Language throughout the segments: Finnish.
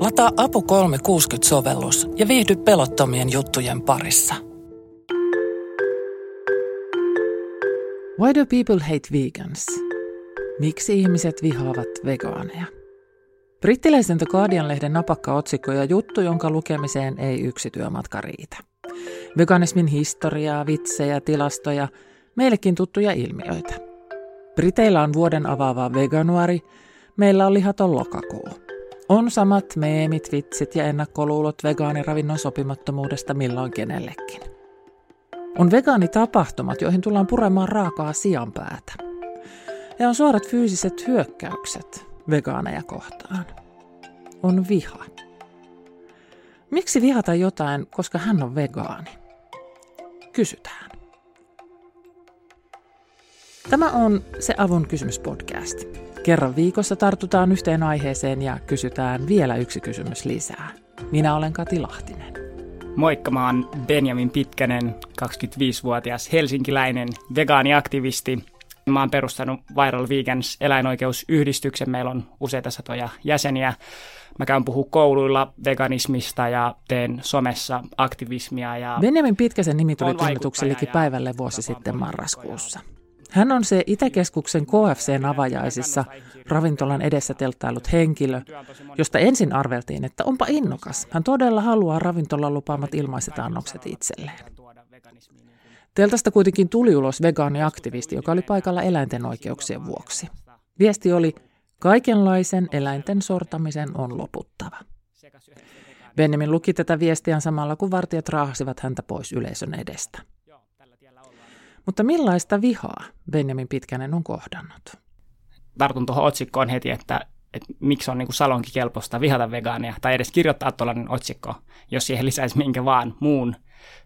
Lataa Apu 360-sovellus ja viihdy pelottomien juttujen parissa. Why do people hate vegans? Miksi ihmiset vihaavat vegaaneja? Brittiläisen The Guardian-lehden napakka otsikko ja juttu, jonka lukemiseen ei yksi työmatka riitä. Veganismin historiaa, vitsejä, tilastoja, meillekin tuttuja ilmiöitä. Briteillä on vuoden avaava veganuari, meillä on lihaton lokakuu. On samat meemit, vitsit ja ennakkoluulot vegaaniravinnon sopimattomuudesta milloin kenellekin. On vegaanitapahtumat, joihin tullaan puremaan raakaa sianpäätä. Ja on suorat fyysiset hyökkäykset vegaaneja kohtaan. On viha. Miksi vihata jotain, koska hän on vegaani? Kysytään. Tämä on se Avun kysymyspodcast. Kerran viikossa tartutaan yhteen aiheeseen ja kysytään vielä yksi kysymys lisää. Minä olen Kati Lahtinen. Moikka, mä oon Benjamin Pitkänen, 25-vuotias helsinkiläinen vegaaniaktivisti. Mä oon perustanut Viral Vegans eläinoikeusyhdistyksen. Meillä on useita satoja jäseniä. Mä käyn puhua kouluilla veganismista ja teen somessa aktivismia. Ja Benjamin Pitkäsen nimi tuli tunnetuksi päivälle vuosi sitten marraskuussa. Hän on se Itäkeskuksen KFCn avajaisissa ravintolan edessä telttailut henkilö, josta ensin arveltiin, että onpa innokas. Hän todella haluaa ravintolan lupaamat ilmaiset annokset itselleen. Teltasta kuitenkin tuli ulos vegaaniaktivisti, joka oli paikalla eläinten oikeuksien vuoksi. Viesti oli, kaikenlaisen eläinten sortamisen on loputtava. Benjamin luki tätä viestiä samalla, kun vartijat raahasivat häntä pois yleisön edestä. Mutta millaista vihaa Benjamin Pitkänen on kohdannut? Tartun tuohon otsikkoon heti, että, että miksi on niin salonkin kelpoista vihata vegaania, tai edes kirjoittaa tuollainen otsikko, jos siihen lisäisi minkä vaan muun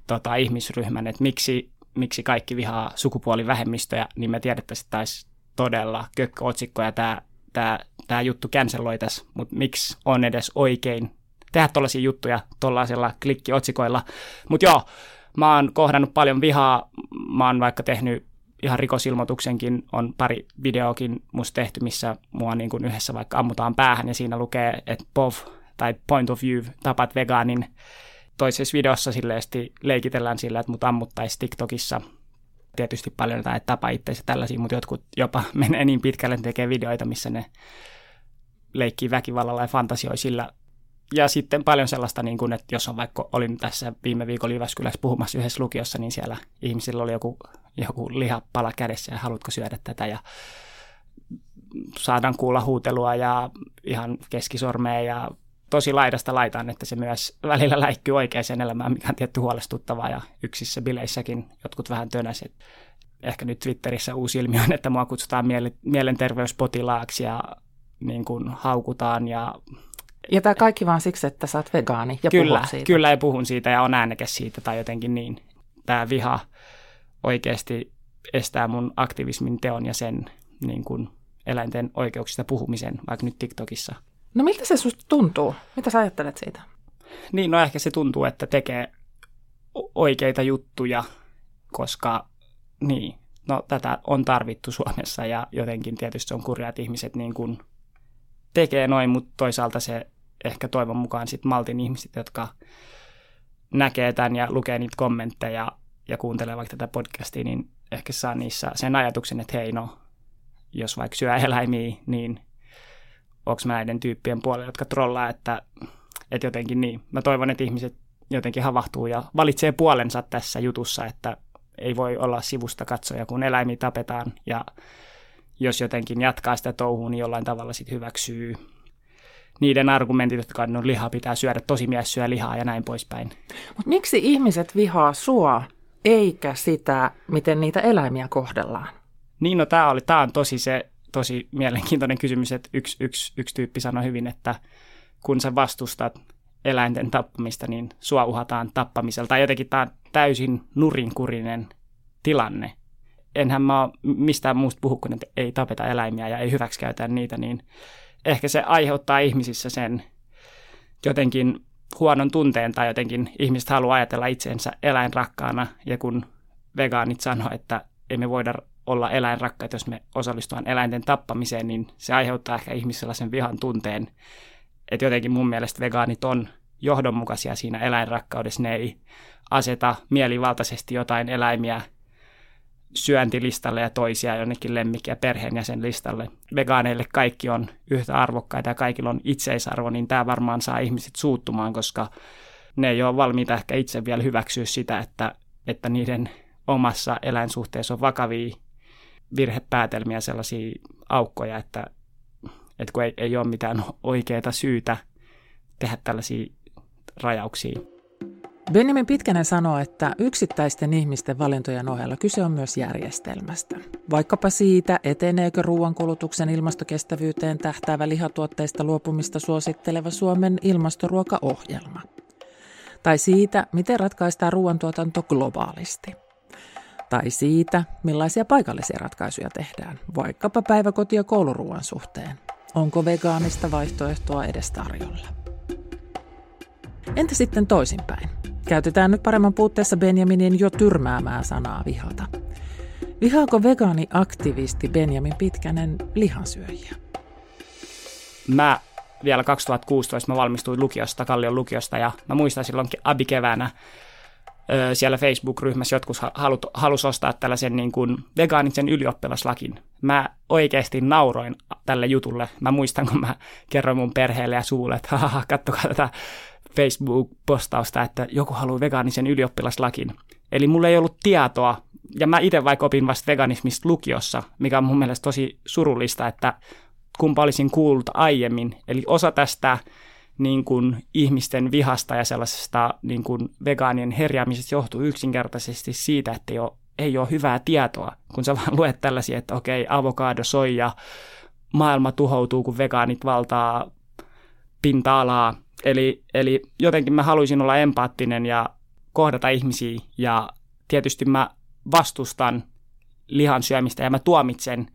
tota, ihmisryhmän, että miksi, miksi kaikki vihaa sukupuolivähemmistöjä, niin me tiedettäisiin, että taisi todella kökköotsikko, ja tämä, tämä, tämä juttu canceloitaisiin, mutta miksi on edes oikein tehdä tuollaisia juttuja tuollaisilla klikkiotsikoilla. Mutta joo, mä oon kohdannut paljon vihaa, mä oon vaikka tehnyt ihan rikosilmoituksenkin, on pari videoakin musta tehty, missä mua niin kuin yhdessä vaikka ammutaan päähän ja siinä lukee, että POV tai Point of View tapat vegaanin. Toisessa videossa silleesti leikitellään sillä, että mut ammuttaisi TikTokissa. Tietysti paljon jotain, että tapa itse tällaisia, mutta jotkut jopa menee niin pitkälle, että tekee videoita, missä ne leikkii väkivallalla ja fantasioi sillä ja sitten paljon sellaista, niin kuin, että jos on vaikka, olin tässä viime viikolla Jyväskylässä puhumassa yhdessä lukiossa, niin siellä ihmisillä oli joku, joku lihapala kädessä ja haluatko syödä tätä ja saadaan kuulla huutelua ja ihan keskisormea ja tosi laidasta laitaan, että se myös välillä läikkyy oikeaan elämään, mikä on tietty huolestuttavaa ja yksissä bileissäkin jotkut vähän tönäiset. Ehkä nyt Twitterissä uusi ilmiö on, että mua kutsutaan mielenterveyspotilaaksi ja niin kuin haukutaan ja ja tämä kaikki vaan siksi, että sä oot vegaani ja kyllä, puhut siitä. Kyllä, ja puhun siitä ja on äänekäs siitä tai jotenkin niin. Tämä viha oikeasti estää mun aktivismin teon ja sen niin kuin eläinten oikeuksista puhumisen, vaikka nyt TikTokissa. No miltä se susta tuntuu? Mitä sä ajattelet siitä? Niin, no ehkä se tuntuu, että tekee oikeita juttuja, koska niin, no tätä on tarvittu Suomessa ja jotenkin tietysti on kurjaa, että ihmiset niin kuin tekee noin, mutta toisaalta se ehkä toivon mukaan sit Maltin ihmiset, jotka näkee tämän ja lukee niitä kommentteja ja kuuntelee vaikka tätä podcastia, niin ehkä saa niissä sen ajatuksen, että hei no, jos vaikka syö eläimiä, niin onko mä näiden tyyppien puolella, jotka trollaa, että, että jotenkin niin. Mä toivon, että ihmiset jotenkin havahtuu ja valitsee puolensa tässä jutussa, että ei voi olla sivusta katsoja, kun eläimiä tapetaan ja jos jotenkin jatkaa sitä touhua, niin jollain tavalla sitten hyväksyy niiden argumentit, jotka on, no lihaa pitää syödä, tosi mies syö lihaa ja näin poispäin. Mutta miksi ihmiset vihaa sua, eikä sitä, miten niitä eläimiä kohdellaan? Niin, no tämä oli, tää on tosi se, tosi mielenkiintoinen kysymys, että yksi, yksi, yksi tyyppi sanoi hyvin, että kun sä vastustat eläinten tappamista, niin sua uhataan tappamisella. Tai jotenkin tämä on täysin nurinkurinen tilanne. Enhän mä mistään muusta puhu, kun että ei tapeta eläimiä ja ei hyväksikäytä niitä, niin ehkä se aiheuttaa ihmisissä sen jotenkin huonon tunteen tai jotenkin ihmiset haluaa ajatella itseensä eläinrakkaana ja kun vegaanit sanoo, että ei me voida olla eläinrakkaita, jos me osallistutaan eläinten tappamiseen, niin se aiheuttaa ehkä ihmisellä sen vihan tunteen, että jotenkin mun mielestä vegaanit on johdonmukaisia siinä eläinrakkaudessa. Ne ei aseta mielivaltaisesti jotain eläimiä syöntilistalle ja toisia jonnekin lemmikki- ja perheenjäsen listalle. Vegaaneille kaikki on yhtä arvokkaita ja kaikilla on itseisarvo, niin tämä varmaan saa ihmiset suuttumaan, koska ne ei ole valmiita ehkä itse vielä hyväksyä sitä, että, että niiden omassa eläinsuhteessa on vakavia virhepäätelmiä, sellaisia aukkoja, että, että kun ei, ei ole mitään oikeaa syytä tehdä tällaisia rajauksia. Benjamin Pitkänen sanoo, että yksittäisten ihmisten valintojen ohella kyse on myös järjestelmästä. Vaikkapa siitä, eteneekö ruoankulutuksen ilmastokestävyyteen tähtäävä lihatuotteista luopumista suositteleva Suomen ilmastoruokaohjelma. Tai siitä, miten ratkaistaan ruoantuotanto globaalisti. Tai siitä, millaisia paikallisia ratkaisuja tehdään, vaikkapa päiväkoti- ja kouluruoan suhteen. Onko vegaanista vaihtoehtoa edes tarjolla? Entä sitten toisinpäin? Käytetään nyt paremman puutteessa Benjaminin jo tyrmäämää sanaa vihata. Vihaako vegaani-aktivisti Benjamin Pitkänen lihansyöjiä? Mä vielä 2016 mä valmistuin lukiosta, Kallion lukiosta, ja mä muistan silloin abikeväänä siellä Facebook-ryhmässä jotkut halut, halus ostaa tällaisen niin kuin vegaanisen ylioppilaslakin. Mä oikeasti nauroin tälle jutulle. Mä muistan, kun mä kerroin mun perheelle ja suulle, että kattokaa tätä Facebook-postausta, että joku haluaa vegaanisen ylioppilaslakin. Eli mulla ei ollut tietoa, ja mä itse vaikka opin vasta veganismista lukiossa, mikä on mun mielestä tosi surullista, että kumpa olisin kuullut aiemmin. Eli osa tästä niin kuin ihmisten vihasta ja sellaisesta niin kuin vegaanien herjäämisestä johtuu yksinkertaisesti siitä, että ei ole, ei ole hyvää tietoa, kun sä vaan luet tällaisia, että okei, avokado, soija, maailma tuhoutuu, kun vegaanit valtaa pinta-alaa. Eli, eli jotenkin mä haluaisin olla empaattinen ja kohdata ihmisiä ja tietysti mä vastustan lihan syömistä ja mä tuomitsen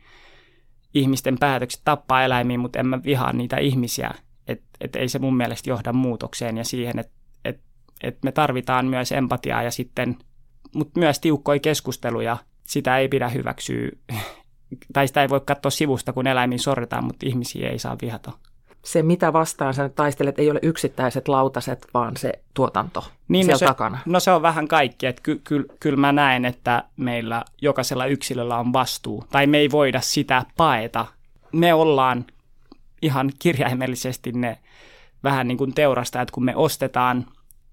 ihmisten päätökset tappaa eläimiä, mutta en mä vihaa niitä ihmisiä. Että et ei se mun mielestä johda muutokseen ja siihen, että et, et me tarvitaan myös empatiaa ja sitten, mutta myös tiukkoja keskusteluja. Sitä ei pidä hyväksyä, tai sitä ei voi katsoa sivusta, kun eläimiin sorretaan, mutta ihmisiä ei saa vihata se, mitä vastaan sä taistelet, ei ole yksittäiset lautaset, vaan se tuotanto niin, siellä no se, takana. No se on vähän kaikki, että ky, ky, kyllä mä näen, että meillä jokaisella yksilöllä on vastuu, tai me ei voida sitä paeta. Me ollaan ihan kirjaimellisesti ne vähän niin kuin teurastajat, kun me ostetaan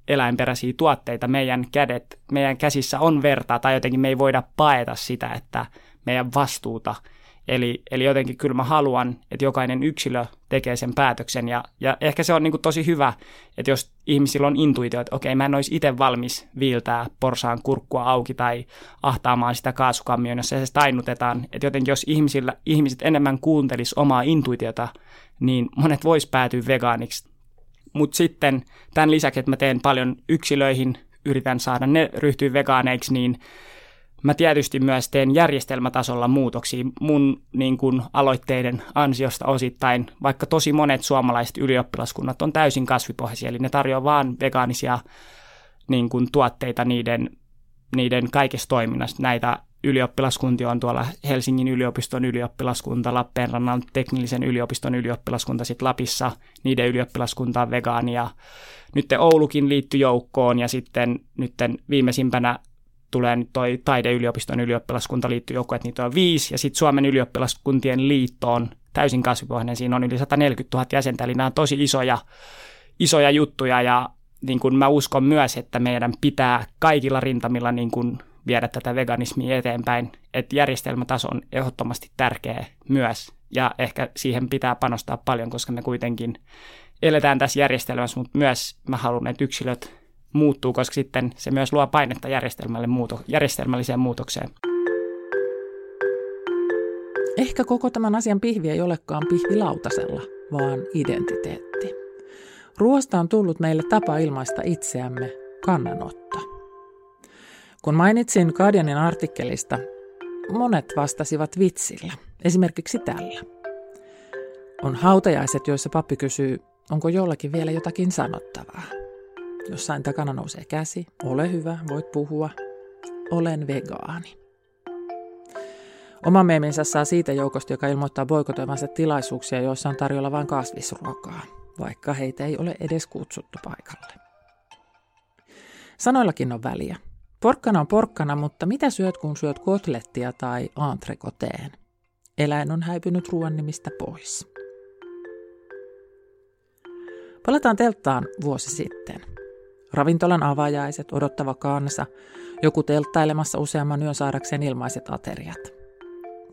eläinperäisiä tuotteita, meidän kädet, meidän käsissä on verta, tai jotenkin me ei voida paeta sitä, että meidän vastuuta – Eli, eli jotenkin kyllä mä haluan, että jokainen yksilö tekee sen päätöksen ja, ja ehkä se on niin kuin tosi hyvä, että jos ihmisillä on intuitio, että okei mä en olisi itse valmis viiltää porsaan kurkkua auki tai ahtaamaan sitä kaasukammioon, jos se tainutetaan, että jotenkin jos ihmisillä, ihmiset enemmän kuuntelis omaa intuitiota, niin monet vois päätyä vegaaniksi. Mutta sitten tämän lisäksi, että mä teen paljon yksilöihin, yritän saada ne ryhtyä vegaaneiksi, niin Mä tietysti myös teen järjestelmätasolla muutoksia mun niin kuin, aloitteiden ansiosta osittain, vaikka tosi monet suomalaiset ylioppilaskunnat on täysin kasvipohjaisia, eli ne tarjoaa vain vegaanisia niin kuin, tuotteita niiden, niiden kaikessa toiminnassa. Näitä ylioppilaskuntia on tuolla Helsingin yliopiston ylioppilaskunta, Lappeenrannan teknillisen yliopiston ylioppilaskunta, sitten Lapissa niiden ylioppilaskunta on vegaania. Nyt Oulukin liittyi joukkoon ja sitten nyt viimeisimpänä tulee nyt toi taideyliopiston ylioppilaskunta liittyy joku, että niitä on viisi, ja sitten Suomen ylioppilaskuntien liitto on täysin kasvipohjainen, siinä on yli 140 000 jäsentä, eli nämä on tosi isoja, isoja juttuja, ja niin kuin mä uskon myös, että meidän pitää kaikilla rintamilla niin kuin viedä tätä veganismia eteenpäin, että järjestelmätaso on ehdottomasti tärkeä myös, ja ehkä siihen pitää panostaa paljon, koska me kuitenkin eletään tässä järjestelmässä, mutta myös mä haluan, että yksilöt muuttuu, koska sitten se myös luo painetta järjestelmälle muuto- järjestelmälliseen muutokseen. Ehkä koko tämän asian pihvi ei olekaan pihvi lautasella, vaan identiteetti. Ruoasta on tullut meille tapa ilmaista itseämme kannanotto. Kun mainitsin Guardianin artikkelista, monet vastasivat vitsillä, esimerkiksi tällä. On hautajaiset, joissa pappi kysyy, onko jollakin vielä jotakin sanottavaa. Jossain takana nousee käsi. Ole hyvä, voit puhua. Olen vegaani. Oma meeminsä saa siitä joukosta, joka ilmoittaa boikotoivansa tilaisuuksia, joissa on tarjolla vain kasvisruokaa. vaikka heitä ei ole edes kutsuttu paikalle. Sanoillakin on väliä. Porkkana on porkkana, mutta mitä syöt, kun syöt kotlettia tai antrekoteen? Eläin on häipynyt ruoan nimistä pois. Palataan telttaan vuosi sitten. Ravintolan avajaiset, odottava kansa, joku telttailemassa useamman yön saadakseen ilmaiset ateriat.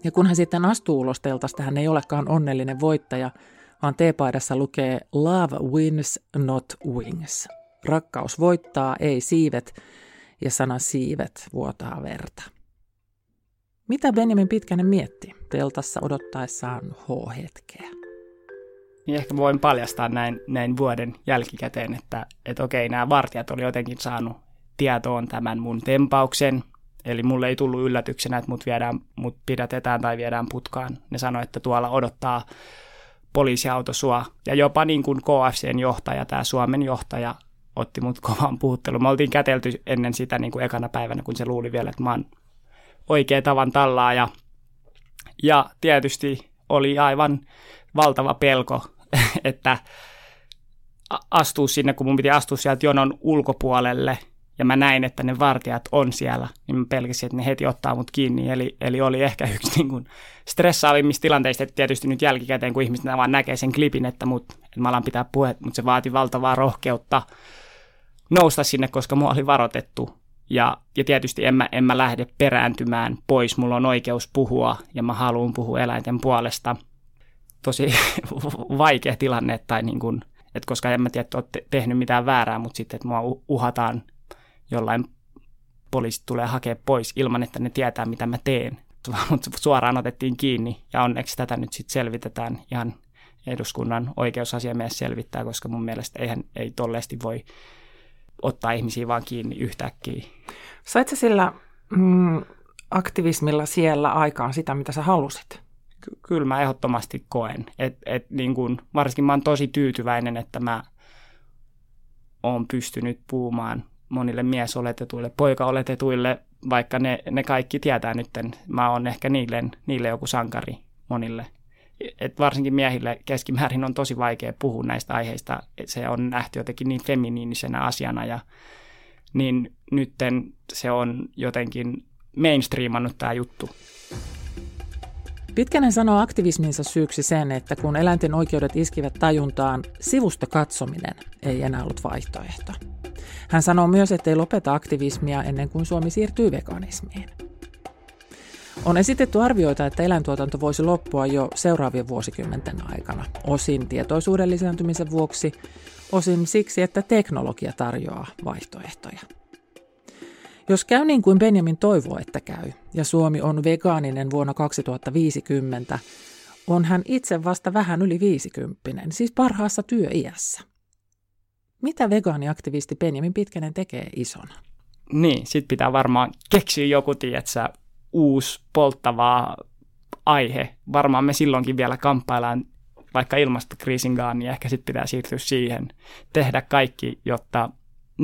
Ja kun hän sitten astuu ulos teltasta, hän ei olekaan onnellinen voittaja, vaan teepaidassa lukee Love wins, not wings. Rakkaus voittaa, ei siivet, ja sana siivet vuotaa verta. Mitä Benjamin Pitkänen mietti teltassa odottaessaan H-hetkeä? Niin ehkä voin paljastaa näin, näin vuoden jälkikäteen, että, että okei, nämä vartijat oli jotenkin saanut tietoon tämän mun tempauksen, eli mulle ei tullut yllätyksenä, että mut, viedään, mut pidätetään tai viedään putkaan. Ne sanoi, että tuolla odottaa poliisiauto sua, ja jopa niin kuin KFCn johtaja, tämä Suomen johtaja, otti mut kovaan puhutteluun. Me oltiin kätelty ennen sitä niin kuin ekana päivänä, kun se luuli vielä, että mä oon oikea tavan tallaa, ja, ja tietysti oli aivan valtava pelko, että astuu sinne, kun mun piti astua sieltä jonon ulkopuolelle, ja mä näin, että ne vartijat on siellä, niin mä pelkäsin, että ne heti ottaa mut kiinni. Eli, eli oli ehkä yksi niin kuin stressaavimmista tilanteista, että tietysti nyt jälkikäteen, kun ihmiset vaan näkee sen klipin, että, mut, että mä alan pitää puhet, mutta se vaati valtavaa rohkeutta nousta sinne, koska mua oli varoitettu. Ja, ja tietysti en mä, en mä lähde perääntymään pois, mulla on oikeus puhua ja mä haluan puhua eläinten puolesta. Tosi vaikea tilanne, tai niin kuin, että koska en mä tiedä, että te- tehnyt mitään väärää, mutta sitten, että mua uhataan jollain poliisit tulee hakea pois ilman, että ne tietää, mitä mä teen. Mutta suoraan otettiin kiinni ja onneksi tätä nyt sitten selvitetään ihan eduskunnan oikeusasiamies selvittää, koska mun mielestä eihän, ei tolleesti voi ottaa ihmisiä vaan kiinni yhtäkkiä. Sait sä sillä mm, aktivismilla siellä aikaan sitä, mitä sä halusit? Ky- kyllä mä ehdottomasti koen. Et, et niin kun, varsinkin mä oon tosi tyytyväinen, että mä oon pystynyt puhumaan monille miesoletetuille, poikaoletetuille, vaikka ne, ne kaikki tietää nyt, mä oon ehkä niille, niille joku sankari monille. Et varsinkin miehille keskimäärin on tosi vaikea puhua näistä aiheista. Se on nähty jotenkin niin feminiinisenä asiana ja niin nytten se on jotenkin mainstreamannut tämä juttu. Pitkänen sanoo aktivisminsa syyksi sen, että kun eläinten oikeudet iskivät tajuntaan, sivusta katsominen ei enää ollut vaihtoehto. Hän sanoo myös, ettei lopeta aktivismia ennen kuin Suomi siirtyy veganismiin. On esitetty arvioita, että eläintuotanto voisi loppua jo seuraavien vuosikymmenten aikana, osin tietoisuuden lisääntymisen vuoksi, osin siksi, että teknologia tarjoaa vaihtoehtoja. Jos käy niin kuin Benjamin toivoo, että käy, ja Suomi on vegaaninen vuonna 2050, on hän itse vasta vähän yli 50, siis parhaassa työiässä. Mitä vegaaniaktivisti Benjamin Pitkänen tekee isona? Niin, sit pitää varmaan keksiä joku, tietsä, uusi polttava aihe. Varmaan me silloinkin vielä kamppaillaan vaikka ilmastokriisin niin ehkä sitten pitää siirtyä siihen. Tehdä kaikki, jotta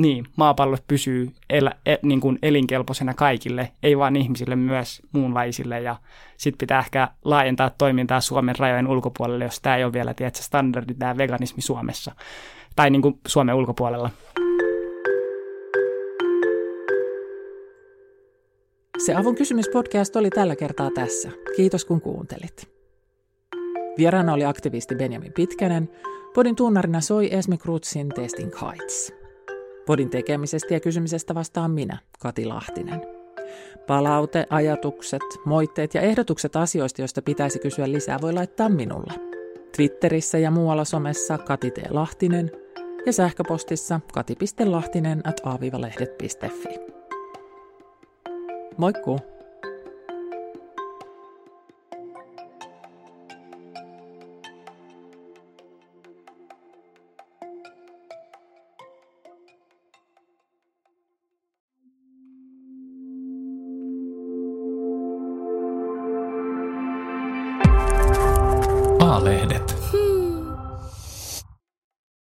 niin, maapallo pysyy el, el, niin kuin elinkelpoisena kaikille, ei vain ihmisille, myös muunlaisille. Ja sitten pitää ehkä laajentaa toimintaa Suomen rajojen ulkopuolelle, jos tämä ei ole vielä tiedätkö, standardi, tämä veganismi Suomessa tai niin kuin Suomen ulkopuolella. Se Avun kysymyspodcast oli tällä kertaa tässä. Kiitos kun kuuntelit. Vieraana oli aktivisti Benjamin Pitkänen. Podin tunnarina soi Esme Krutsin Testing Heights. Podin tekemisestä ja kysymisestä vastaan minä, Kati Lahtinen. Palaute, ajatukset, moitteet ja ehdotukset asioista, joista pitäisi kysyä lisää, voi laittaa minulle. Twitterissä ja muualla somessa Kati T. Lahtinen ja sähköpostissa kati.lahtinen at aavivalehdet.fi.